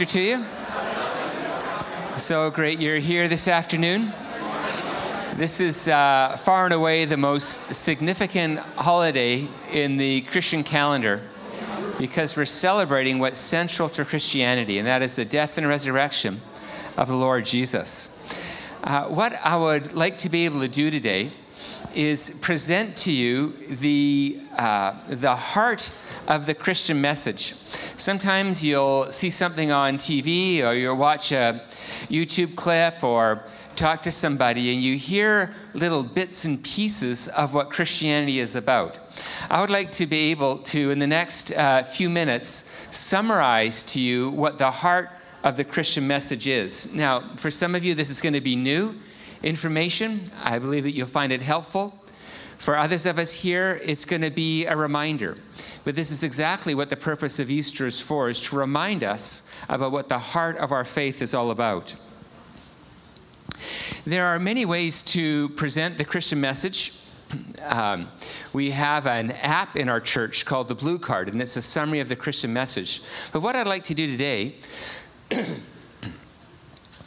Easter to you. So great you're here this afternoon. This is uh, far and away the most significant holiday in the Christian calendar because we're celebrating what's central to Christianity, and that is the death and resurrection of the Lord Jesus. Uh, what I would like to be able to do today is present to you the, uh, the heart of the Christian message. Sometimes you'll see something on TV or you'll watch a YouTube clip or talk to somebody and you hear little bits and pieces of what Christianity is about. I would like to be able to, in the next uh, few minutes, summarize to you what the heart of the Christian message is. Now, for some of you, this is going to be new information. I believe that you'll find it helpful. For others of us here, it's going to be a reminder. But this is exactly what the purpose of Easter is for, is to remind us about what the heart of our faith is all about. There are many ways to present the Christian message. Um, we have an app in our church called the Blue Card, and it's a summary of the Christian message. But what I'd like to do today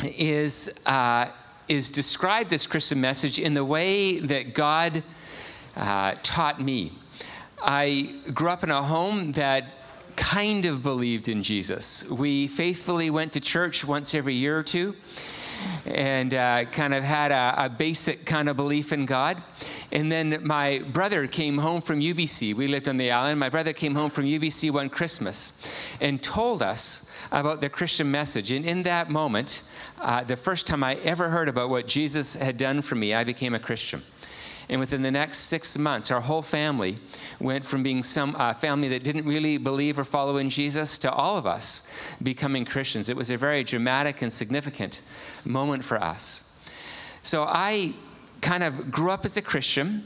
is, uh, is describe this Christian message in the way that God uh, taught me. I grew up in a home that kind of believed in Jesus. We faithfully went to church once every year or two and uh, kind of had a, a, basic kind of belief in God. And then my brother came home from UBC. We lived on the island. My brother came home from UBC one Christmas and told us about the Christian message. And in that moment, uh, the first time I ever heard about what Jesus had done for me, I became a Christian. And within the next six months, our whole family went from being some uh, family that didn't really believe or follow in Jesus to all of us becoming Christians. It was a very dramatic and significant moment for us. So I kind of grew up as a Christian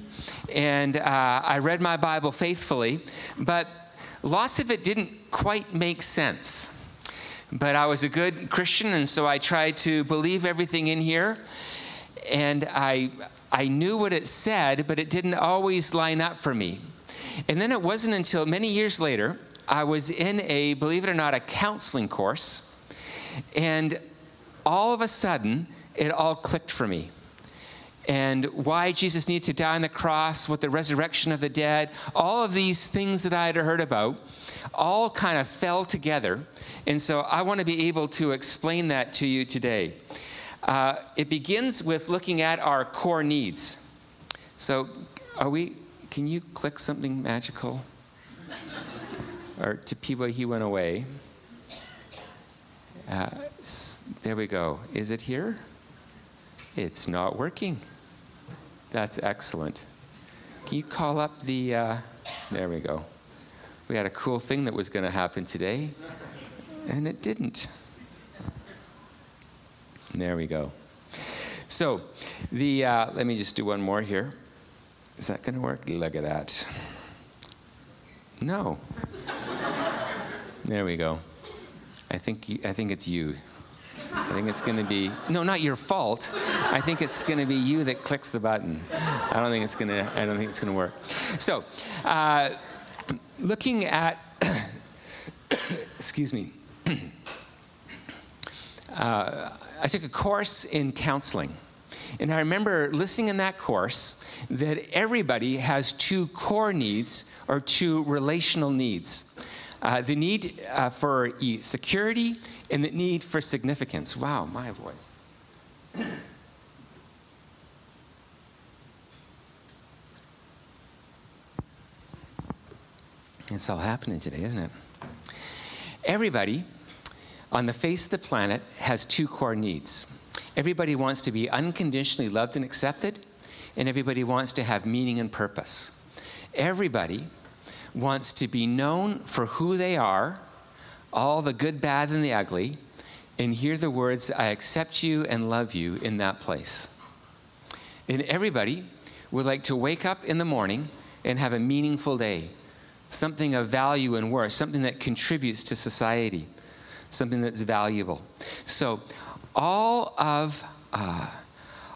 and uh, I read my Bible faithfully, but lots of it didn't quite make sense. But I was a good Christian, and so I tried to believe everything in here. And I, I knew what it said, but it didn't always line up for me. And then it wasn't until many years later, I was in a, believe it or not, a counseling course. And all of a sudden, it all clicked for me. And why Jesus needed to die on the cross, what the resurrection of the dead, all of these things that I had heard about, all kind of fell together. And so I want to be able to explain that to you today. Uh, it begins with looking at our core needs. So, are we? Can you click something magical? or to people, he went away. Uh, there we go. Is it here? It's not working. That's excellent. Can you call up the? Uh, there we go. We had a cool thing that was going to happen today, and it didn't. There we go. So, the uh, let me just do one more here. Is that going to work? Look at that. No. there we go. I think I think it's you. I think it's going to be no, not your fault. I think it's going to be you that clicks the button. I don't think it's going to. I don't think it's going to work. So, uh, looking at, excuse me. Uh, I took a course in counseling. And I remember listening in that course that everybody has two core needs or two relational needs uh, the need uh, for security and the need for significance. Wow, my voice. it's all happening today, isn't it? Everybody on the face of the planet has two core needs. Everybody wants to be unconditionally loved and accepted, and everybody wants to have meaning and purpose. Everybody wants to be known for who they are, all the good, bad, and the ugly, and hear the words, I accept you and love you in that place. And everybody would like to wake up in the morning and have a meaningful day, something of value and worth, something that contributes to society something that's valuable. So, all of uh,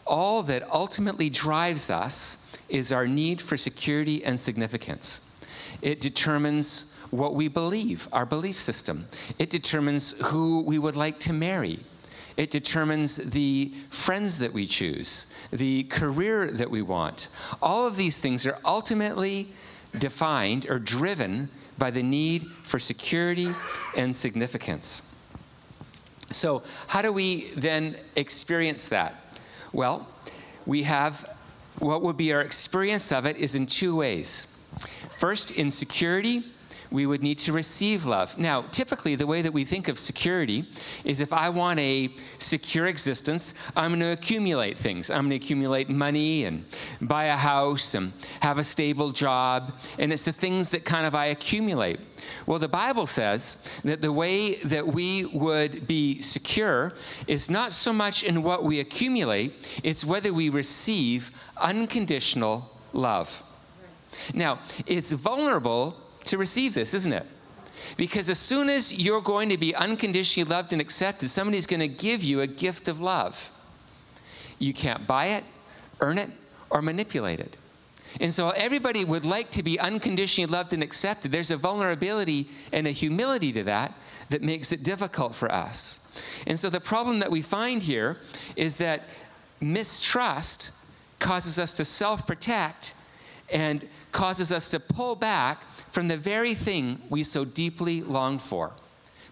all that ultimately drives us is our need for security and significance. It determines what we believe, our belief system. It determines who we would like to marry. It determines the friends that we choose, the career that we want. All of these things are ultimately defined or driven by the need for security and significance. So, how do we then experience that? Well, we have what would be our experience of it is in two ways. First, in security, we would need to receive love. Now, typically, the way that we think of security is if I want a secure existence, I'm going to accumulate things. I'm going to accumulate money and buy a house and have a stable job. And it's the things that kind of I accumulate. Well, the Bible says that the way that we would be secure is not so much in what we accumulate, it's whether we receive unconditional love. Now, it's vulnerable to receive this, isn't it? Because as soon as you're going to be unconditionally loved and accepted, somebody's going to give you a gift of love. You can't buy it, earn it, or manipulate it. And so everybody would like to be unconditionally loved and accepted. There's a vulnerability and a humility to that that makes it difficult for us. And so the problem that we find here is that mistrust causes us to self protect and causes us to pull back from the very thing we so deeply long for.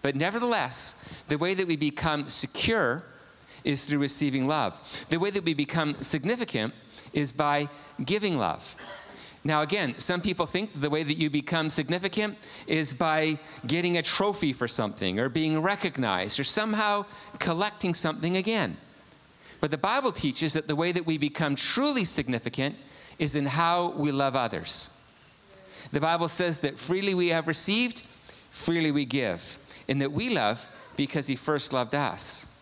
But nevertheless, the way that we become secure is through receiving love. The way that we become significant is by giving love. Now, again, some people think the way that you become significant is by getting a trophy for something or being recognized or somehow collecting something again. But the Bible teaches that the way that we become truly significant is in how we love others. The Bible says that freely we have received, freely we give, and that we love because He first loved us.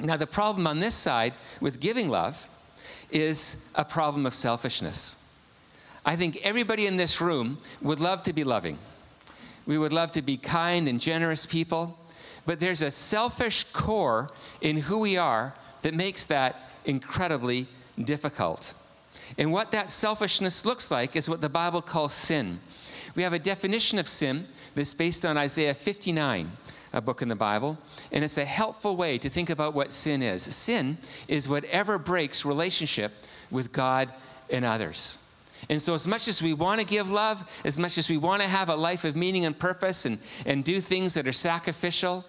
Now, the problem on this side with giving love is a problem of selfishness. I think everybody in this room would love to be loving. We would love to be kind and generous people, but there's a selfish core in who we are that makes that incredibly difficult. And what that selfishness looks like is what the Bible calls sin. We have a definition of sin that's based on Isaiah 59, a book in the Bible, and it's a helpful way to think about what sin is. Sin is whatever breaks relationship with God and others. And so, as much as we want to give love, as much as we want to have a life of meaning and purpose and, and do things that are sacrificial,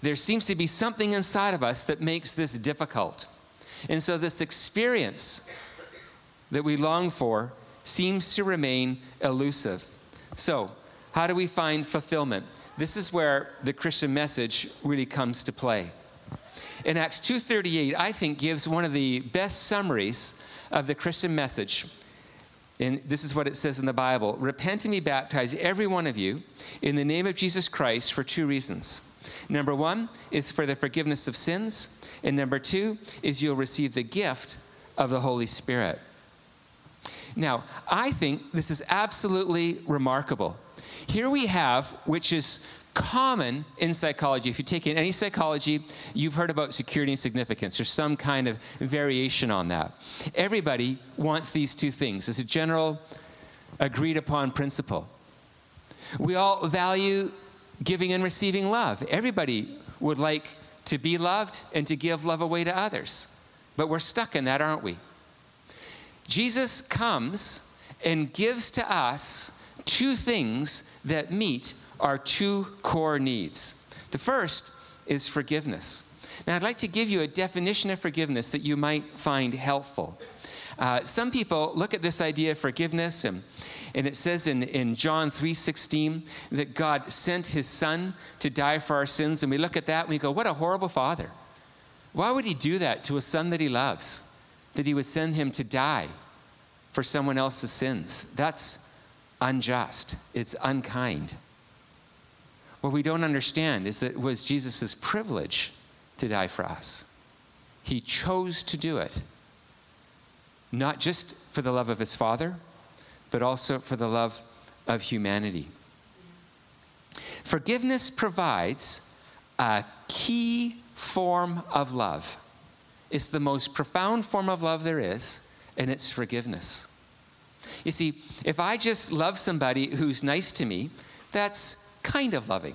there seems to be something inside of us that makes this difficult. And so, this experience that we long for seems to remain elusive. So, how do we find fulfillment? This is where the Christian message really comes to play. In Acts 2:38, I think gives one of the best summaries of the Christian message. And this is what it says in the Bible Repent and be baptized, every one of you, in the name of Jesus Christ for two reasons. Number one is for the forgiveness of sins, and number two is you'll receive the gift of the Holy Spirit. Now, I think this is absolutely remarkable. Here we have, which is common in psychology. If you take in any psychology, you've heard about security and significance. There's some kind of variation on that. Everybody wants these two things. It's a general agreed upon principle. We all value giving and receiving love. Everybody would like to be loved and to give love away to others. But we're stuck in that, aren't we? Jesus comes and gives to us two things that meet our two core needs. The first is forgiveness. Now, I'd like to give you a definition of forgiveness that you might find helpful. Uh, some people look at this idea of forgiveness, and, and it says in, in John 3.16 that God sent his son to die for our sins, and we look at that and we go, what a horrible father. Why would he do that to a son that he loves? That he would send him to die for someone else's sins. That's unjust, it's unkind. What we don't understand is that it was Jesus' privilege to die for us. He chose to do it, not just for the love of his Father, but also for the love of humanity. Forgiveness provides a key form of love. It's the most profound form of love there is, and it's forgiveness. You see, if I just love somebody who's nice to me, that's kind of loving.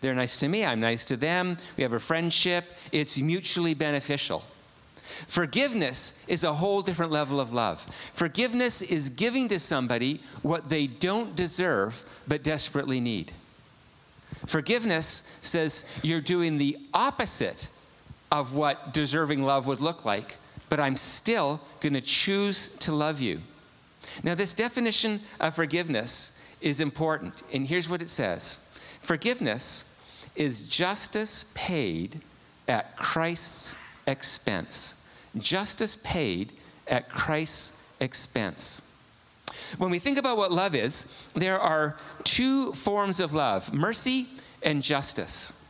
They're nice to me, I'm nice to them, we have a friendship, it's mutually beneficial. Forgiveness is a whole different level of love. Forgiveness is giving to somebody what they don't deserve but desperately need. Forgiveness says you're doing the opposite of what deserving love would look like, but I'm still going to choose to love you. Now, this definition of forgiveness is important, and here's what it says Forgiveness is justice paid at Christ's expense. Justice paid at Christ's expense. When we think about what love is, there are two forms of love mercy and justice.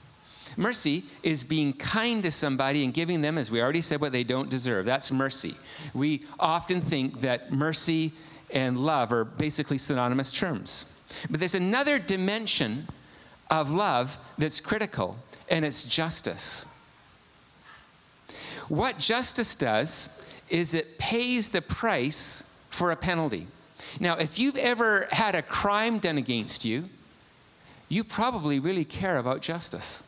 Mercy is being kind to somebody and giving them, as we already said, what they don't deserve. That's mercy. We often think that mercy and love are basically synonymous terms. But there's another dimension of love that's critical, and it's justice. What justice does is it pays the price for a penalty. Now, if you've ever had a crime done against you, you probably really care about justice.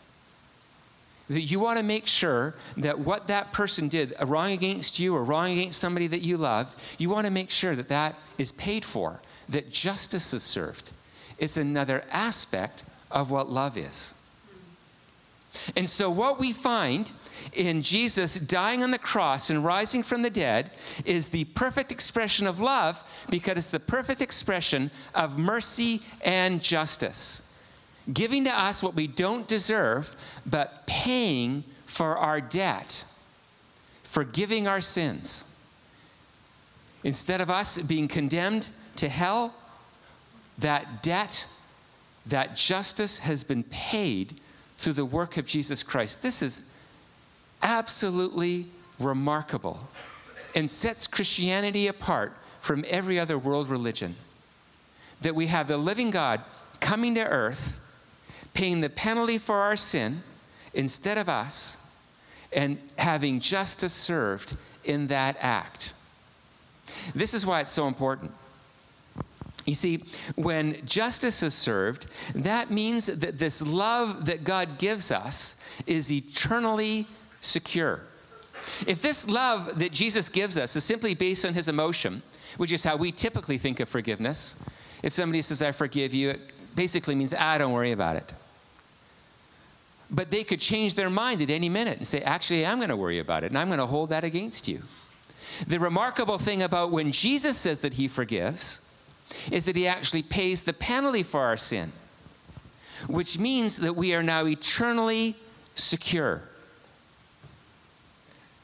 That you want to make sure that what that person did, a wrong against you or wrong against somebody that you loved, you want to make sure that that is paid for, that justice is served. It's another aspect of what love is. And so, what we find in Jesus dying on the cross and rising from the dead is the perfect expression of love because it's the perfect expression of mercy and justice. Giving to us what we don't deserve, but paying for our debt, forgiving our sins. Instead of us being condemned to hell, that debt, that justice has been paid through the work of Jesus Christ. This is absolutely remarkable and sets Christianity apart from every other world religion. That we have the living God coming to earth, paying the penalty for our sin instead of us, and having justice served in that act. This is why it's so important. You see, when justice is served, that means that this love that God gives us is eternally secure. If this love that Jesus gives us is simply based on his emotion, which is how we typically think of forgiveness, if somebody says, I forgive you, it basically means, ah, don't worry about it. But they could change their mind at any minute and say, actually, I'm going to worry about it, and I'm going to hold that against you. The remarkable thing about when Jesus says that he forgives is that he actually pays the penalty for our sin, which means that we are now eternally secure.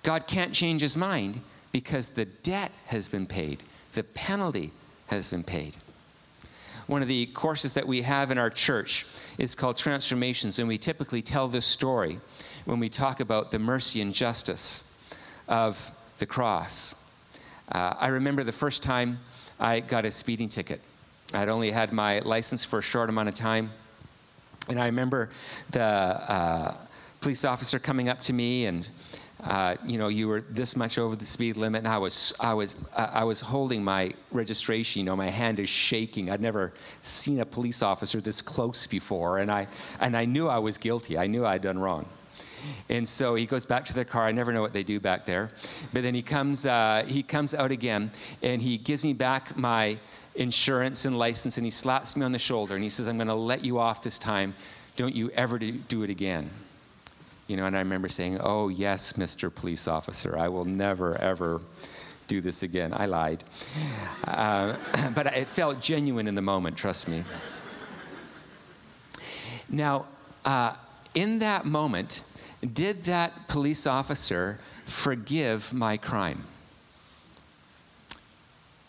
God can't change his mind because the debt has been paid, the penalty has been paid. One of the courses that we have in our church is called Transformations, and we typically tell this story when we talk about the mercy and justice of the cross. Uh, I remember the first time I got a speeding ticket. I'd only had my license for a short amount of time, and I remember the uh, police officer coming up to me and uh, you know, you were this much over the speed limit, and I was, I was, I was holding my registration. You know, my hand is shaking. I'd never seen a police officer this close before, and I, and I knew I was guilty. I knew I'd done wrong. And so he goes back to the car. I never know what they do back there, but then he comes, uh, he comes out again, and he gives me back my insurance and license, and he slaps me on the shoulder, and he says, "I'm going to let you off this time. Don't you ever do it again." You know, and I remember saying, Oh, yes, Mr. Police Officer, I will never, ever do this again. I lied. Uh, but it felt genuine in the moment, trust me. Now, uh, in that moment, did that police officer forgive my crime?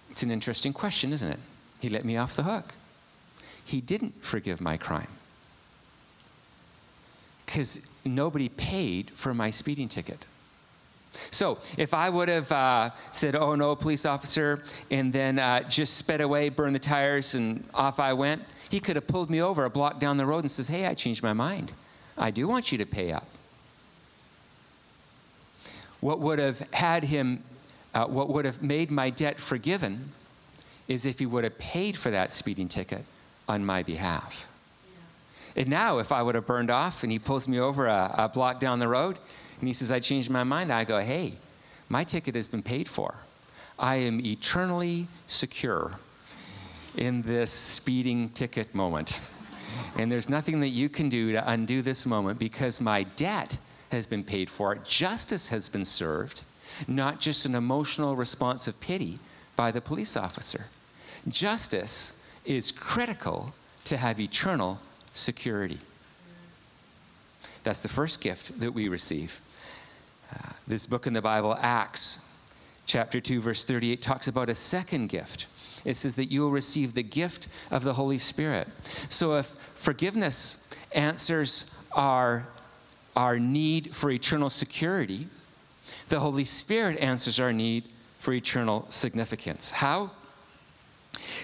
It's an interesting question, isn't it? He let me off the hook. He didn't forgive my crime because nobody paid for my speeding ticket. So if I would have uh, said, oh no, police officer, and then uh, just sped away, burned the tires, and off I went, he could have pulled me over a block down the road and says, hey, I changed my mind. I do want you to pay up. What would have had him, uh, what would have made my debt forgiven is if he would have paid for that speeding ticket on my behalf. And now, if I would have burned off and he pulls me over a, a block down the road and he says, I changed my mind, I go, hey, my ticket has been paid for. I am eternally secure in this speeding ticket moment. And there's nothing that you can do to undo this moment because my debt has been paid for, justice has been served, not just an emotional response of pity by the police officer. Justice is critical to have eternal security. That's the first gift that we receive. Uh, this book in the Bible, Acts, chapter 2, verse 38, talks about a second gift. It says that you will receive the gift of the Holy Spirit. So if forgiveness answers our, our need for eternal security, the Holy Spirit answers our need for eternal significance. How?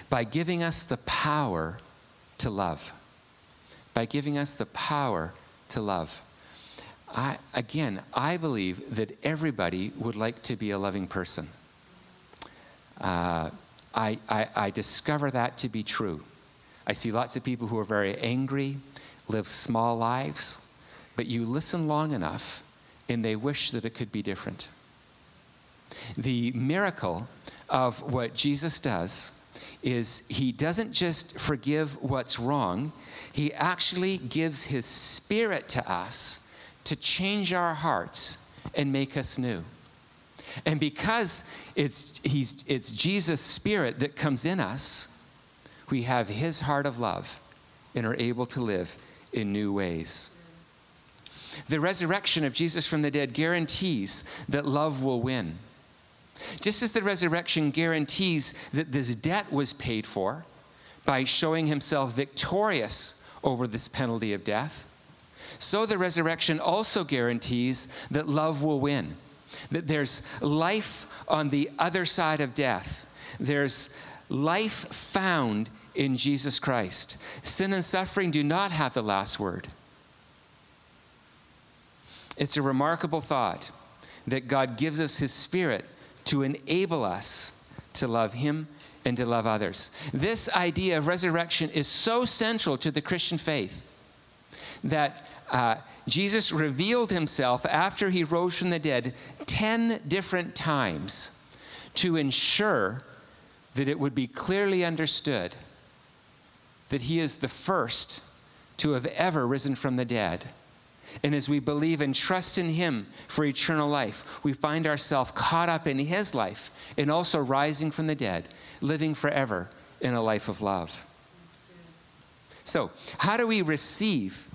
By giving us the power to love. By giving us the power to love. I, again, I believe that everybody would like to be a loving person. Uh, I, I, I discover that to be true. I see lots of people who are very angry, live small lives, but you listen long enough and they wish that it could be different. The miracle of what Jesus does is he doesn't just forgive what's wrong, he actually gives his spirit to us to change our hearts and make us new. And because it's, he's, it's Jesus' spirit that comes in us, we have his heart of love and are able to live in new ways. The resurrection of Jesus from the dead guarantees that love will win. Just as the resurrection guarantees that this debt was paid for by showing himself victorious over this penalty of death, so the resurrection also guarantees that love will win, that there's life on the other side of death. There's life found in Jesus Christ. Sin and suffering do not have the last word. It's a remarkable thought that God gives us His Spirit to enable us to love Him and to love others. This idea of resurrection is so central to the Christian faith that uh, Jesus revealed himself after he rose from the dead 10 different times to ensure that it would be clearly understood that he is the first to have ever risen from the dead. And as we believe and trust in him for eternal life, we find ourselves caught up in his life and also rising from the dead, living forever in a life of love. So, how do we receive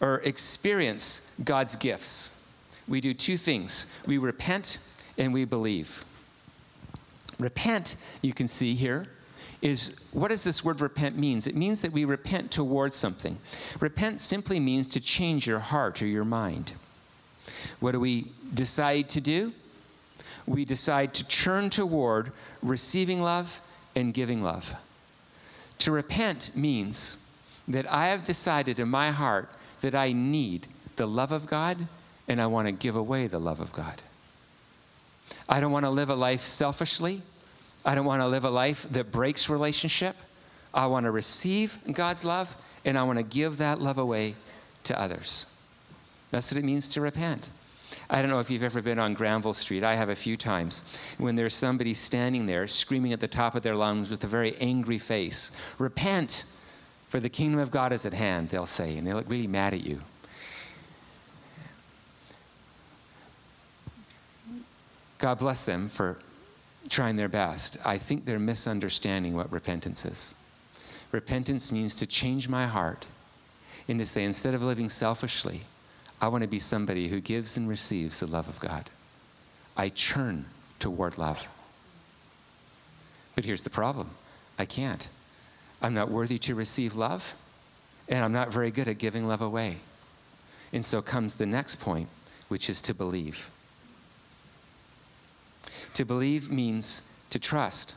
or experience God's gifts, we do two things we repent and we believe. Repent, you can see here, is what does this word repent means? It means that we repent towards something. Repent simply means to change your heart or your mind. What do we decide to do? We decide to turn toward receiving love and giving love. To repent means that I have decided in my heart that I need the love of God and I want to give away the love of God. I don't want to live a life selfishly. I don't want to live a life that breaks relationship. I want to receive God's love and I want to give that love away to others. That's what it means to repent. I don't know if you've ever been on Granville Street. I have a few times. When there's somebody standing there screaming at the top of their lungs with a very angry face, Repent! For the kingdom of God is at hand, they'll say, and they look really mad at you. God bless them for trying their best. I think they're misunderstanding what repentance is. Repentance means to change my heart and to say, instead of living selfishly, I want to be somebody who gives and receives the love of God. I churn toward love. But here's the problem I can't. I'm not worthy to receive love, and I'm not very good at giving love away. And so comes the next point, which is to believe. To believe means to trust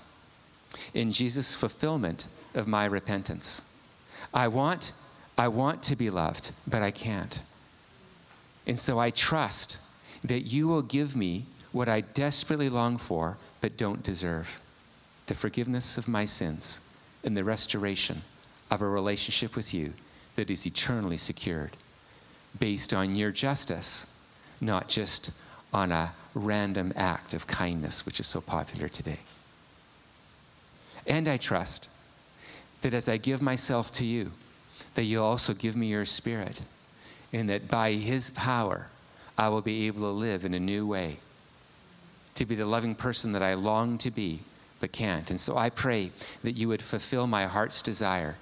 in Jesus' fulfillment of my repentance. I want, I want to be loved, but I can't. And so I trust that you will give me what I desperately long for but don't deserve. the forgiveness of my sins and the restoration of a relationship with you that is eternally secured based on your justice, not just on a random act of kindness, which is so popular today. And I trust that as I give myself to you, that you'll also give me your spirit, and that by his power, I will be able to live in a new way, to be the loving person that I long to be but can't. And so I pray that you would fulfill my heart's desire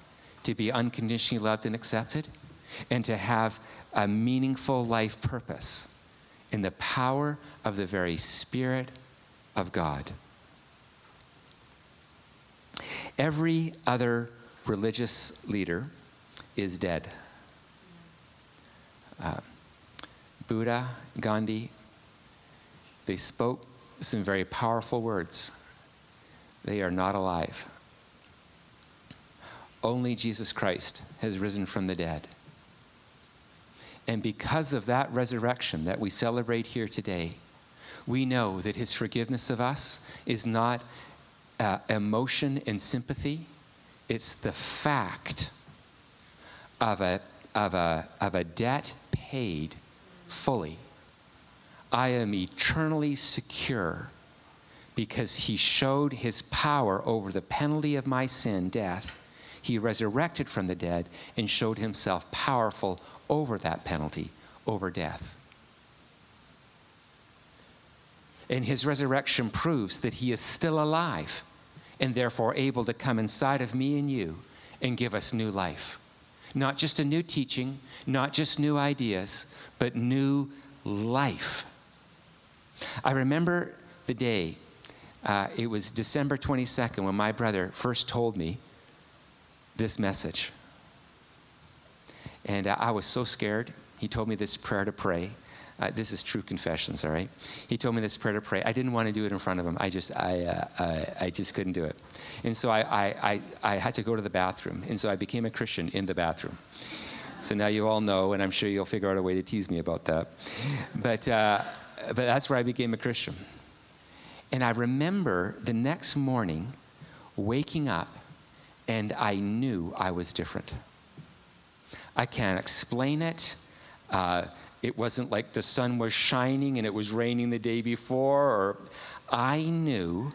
to be unconditionally loved and accepted, and to have a meaningful life purpose in the power of the very Spirit of God. Every other religious leader is dead. Uh, Buddha, Gandhi, they spoke some very powerful words. They are not alive. Only Jesus Christ has risen from the dead. And because of that resurrection that we celebrate here today, we know that his forgiveness of us is not uh, emotion and sympathy, it's the fact of a, of, a, of a debt paid fully. I am eternally secure because he showed his power over the penalty of my sin, death. He resurrected from the dead and showed himself powerful over that penalty, over death. And his resurrection proves that he is still alive and therefore able to come inside of me and you and give us new life. Not just a new teaching, not just new ideas, but new life. I remember the day, uh, it was December 22nd, when my brother first told me this message. And I was so scared. He told me this prayer to pray. Uh, this is true confessions, all right? He told me this prayer to pray. I didn't want to do it in front of him. I just, I, uh, I, I, just couldn't do it. And so I, I, I, I had to go to the bathroom. And so I became a Christian in the bathroom. So now you all know, and I'm sure you'll figure out a way to tease me about that. But, uh, but that's where I became a Christian. And I remember the next morning waking up, and I knew I was different. I can't explain it. Uh, it wasn't like the sun was shining and it was raining the day before, or I knew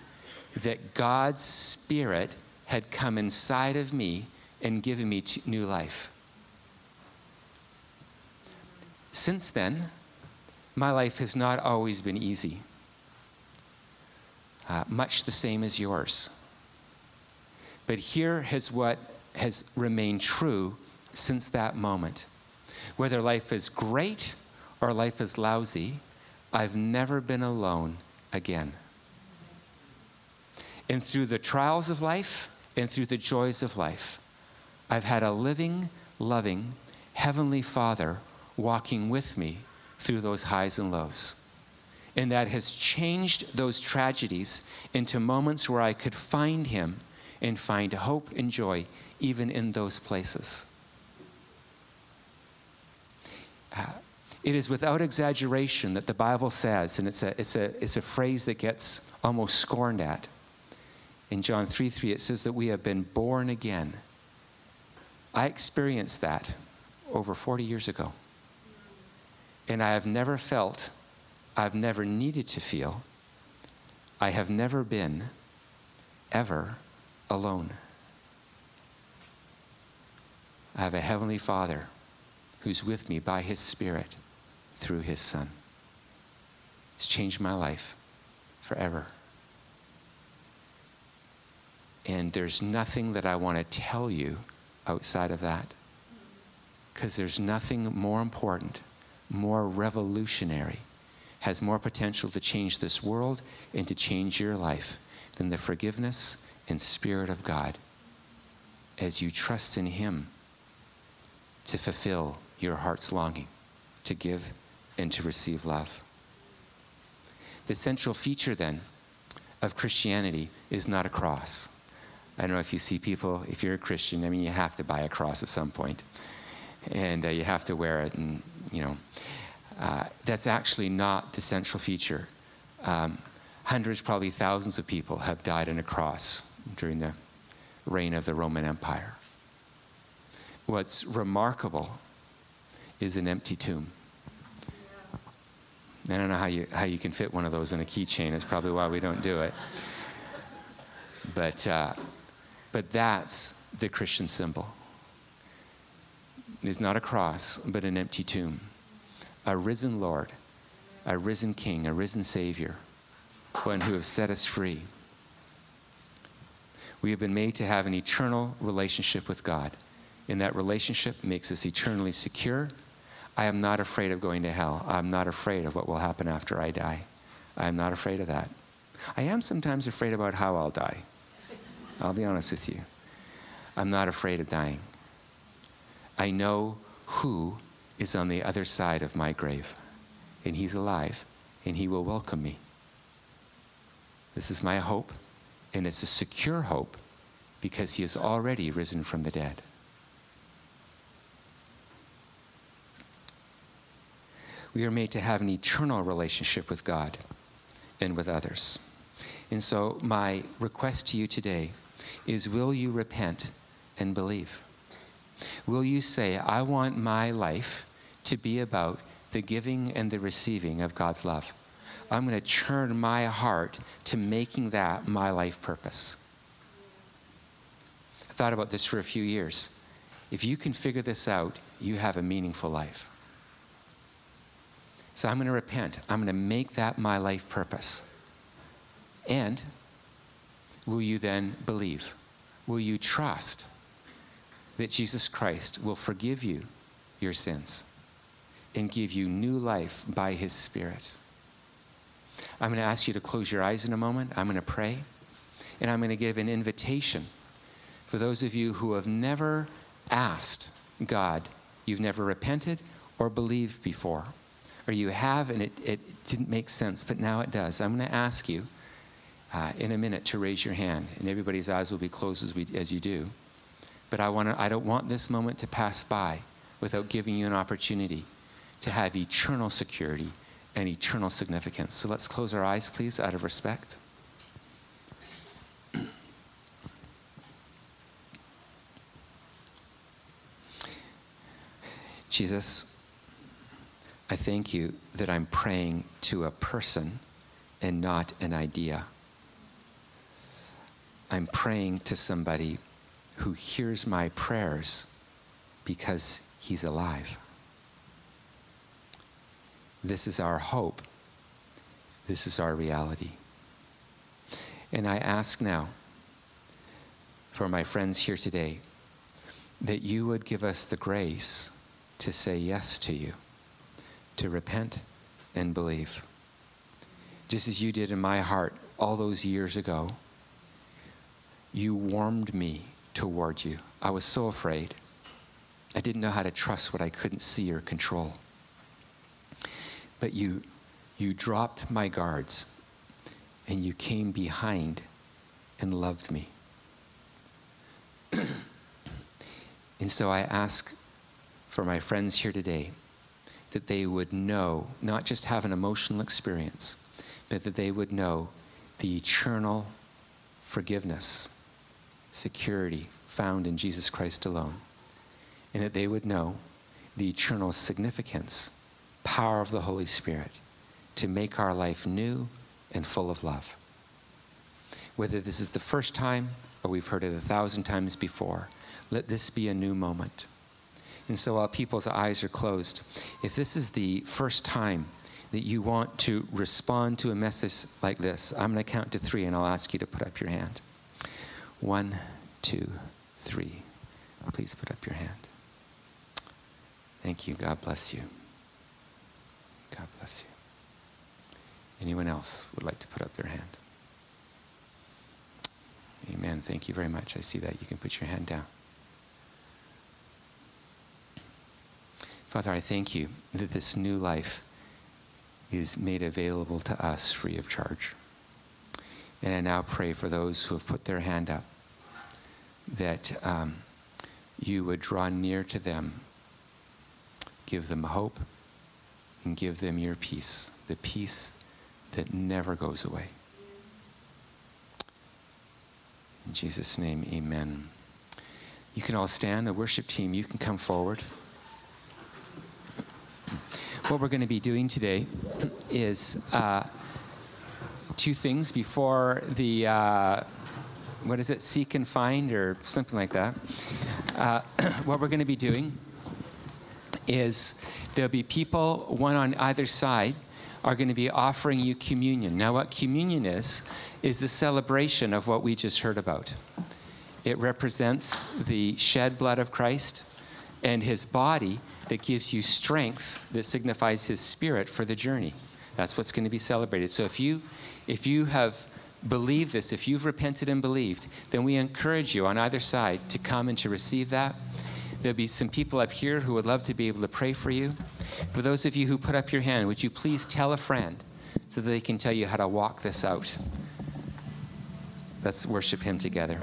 that God's Spirit had come inside of me and given me new life. Since then, my life has not always been easy, uh, much the same as yours. But here is what has remained true since that moment. Whether life is great or life is lousy, I've never been alone again. And through the trials of life and through the joys of life, I've had a living, loving, Heavenly Father walking with me through those highs and lows. And that has changed those tragedies into moments where I could find Him and find hope and joy even in those places. Uh, it is without exaggeration that the Bible says, and it's a, it's a, it's a phrase that gets almost scorned at. In John 3 3, it says that we have been born again. I experienced that over 40 years ago. And I have never felt, I've never needed to feel, I have never been ever alone. I have a Heavenly Father who's with me by His Spirit through His Son. It's changed my life forever. And there's nothing that I want to tell you outside of that. Because there's nothing more important, more revolutionary, has more potential to change this world and to change your life than the forgiveness and Spirit of God as you trust in Him to fulfill your heart's longing to give and to receive love. The central feature then of Christianity is not a cross. I don't know if you see people, if you're a Christian, I mean, you have to buy a cross at some point, and uh, you have to wear it, and you know, uh, that's actually not the central feature. Um, hundreds, probably thousands of people have died on a cross during the reign of the Roman Empire. What's remarkable is an empty tomb. I don't know how you, how you can fit one of those in a keychain. It's probably why we don't do it. But, uh, but that's the Christian symbol. It is not a cross, but an empty tomb. A risen Lord, a risen King, a risen Savior, one who has set us free. We have been made to have an eternal relationship with God, and that relationship makes us eternally secure. I am not afraid of going to hell. I'm not afraid of what will happen after I die. I am not afraid of that. I am sometimes afraid about how I'll die. I'll be honest with you. I'm not afraid of dying. I know who is on the other side of my grave, and he's alive, and he will welcome me. This is my hope, and it's a secure hope because he has already risen from the dead. We are made to have an eternal relationship with God and with others. And so, my request to you today is will you repent and believe? Will you say, I want my life to be about the giving and the receiving of God's love? I'm going to turn my heart to making that my life purpose. I thought about this for a few years. If you can figure this out, you have a meaningful life. So I'm going to repent. I'm going to make that my life purpose. And will you then believe? Will you trust that Jesus Christ will forgive you your sins and give you new life by his Spirit? I'm going to ask you to close your eyes in a moment. I'm going to pray. And I'm going to give an invitation for those of you who have never asked God, you've never repented or believed before, or you have and it, it didn't make sense, but now it does. I'm going to ask you uh, in a minute to raise your hand, and everybody's eyes will be closed as, we, as you do. But I, wanna, I don't want this moment to pass by without giving you an opportunity to have eternal security and eternal significance. So let's close our eyes, please, out of respect. Jesus, I thank you that I'm praying to a person and not an idea. I'm praying to somebody who hears my prayers because he's alive. This is our hope. This is our reality. And I ask now for my friends here today that you would give us the grace to say yes to you, to repent and believe. Just as you did in my heart all those years ago, you warmed me toward you. I was so afraid. I didn't know how to trust what I couldn't see or control. But you, you dropped my guards and you came behind and loved me. and so I ask for my friends here today that they would know, not just have an emotional experience, but that they would know the eternal forgiveness, security found in Jesus Christ alone, and that they would know the eternal significance power of the Holy Spirit to make our life new and full of love. Whether this is the first time or we've heard it a thousand times before, let this be a new moment. And so while people's eyes are closed, if this is the first time that you want to respond to a message like this, I'm going to count to three and I'll ask you to put up your hand. One, two, three. Please put up your hand. Thank you. God bless you. God bless you. Anyone else would like to put up their hand? Amen. Thank you very much. I see that. You can put your hand down. Father, I thank you that this new life is made available to us free of charge. And I now pray for those who have put their hand up that um, you would draw near to them, give them hope and give them your peace, the peace that never goes away. In Jesus' name, amen. You can all stand. The worship team, you can come forward. What we're going to be doing today is uh, two things before the, uh, what is it, seek and find or something like that. Uh, what we're going to be doing is there'll be people, one on either side, are going to be offering you communion. Now, what communion is, is the celebration of what we just heard about. It represents the shed blood of Christ and his body that gives you strength that signifies his spirit for the journey. That's what's going to be celebrated. So if you if you have believed this, if you've repented and believed, then we encourage you on either side to come and to receive that. There'll be some people up here who would love to be able to pray for you. For those of you who put up your hand, would you please tell a friend so that they can tell you how to walk this out? Let's worship him together.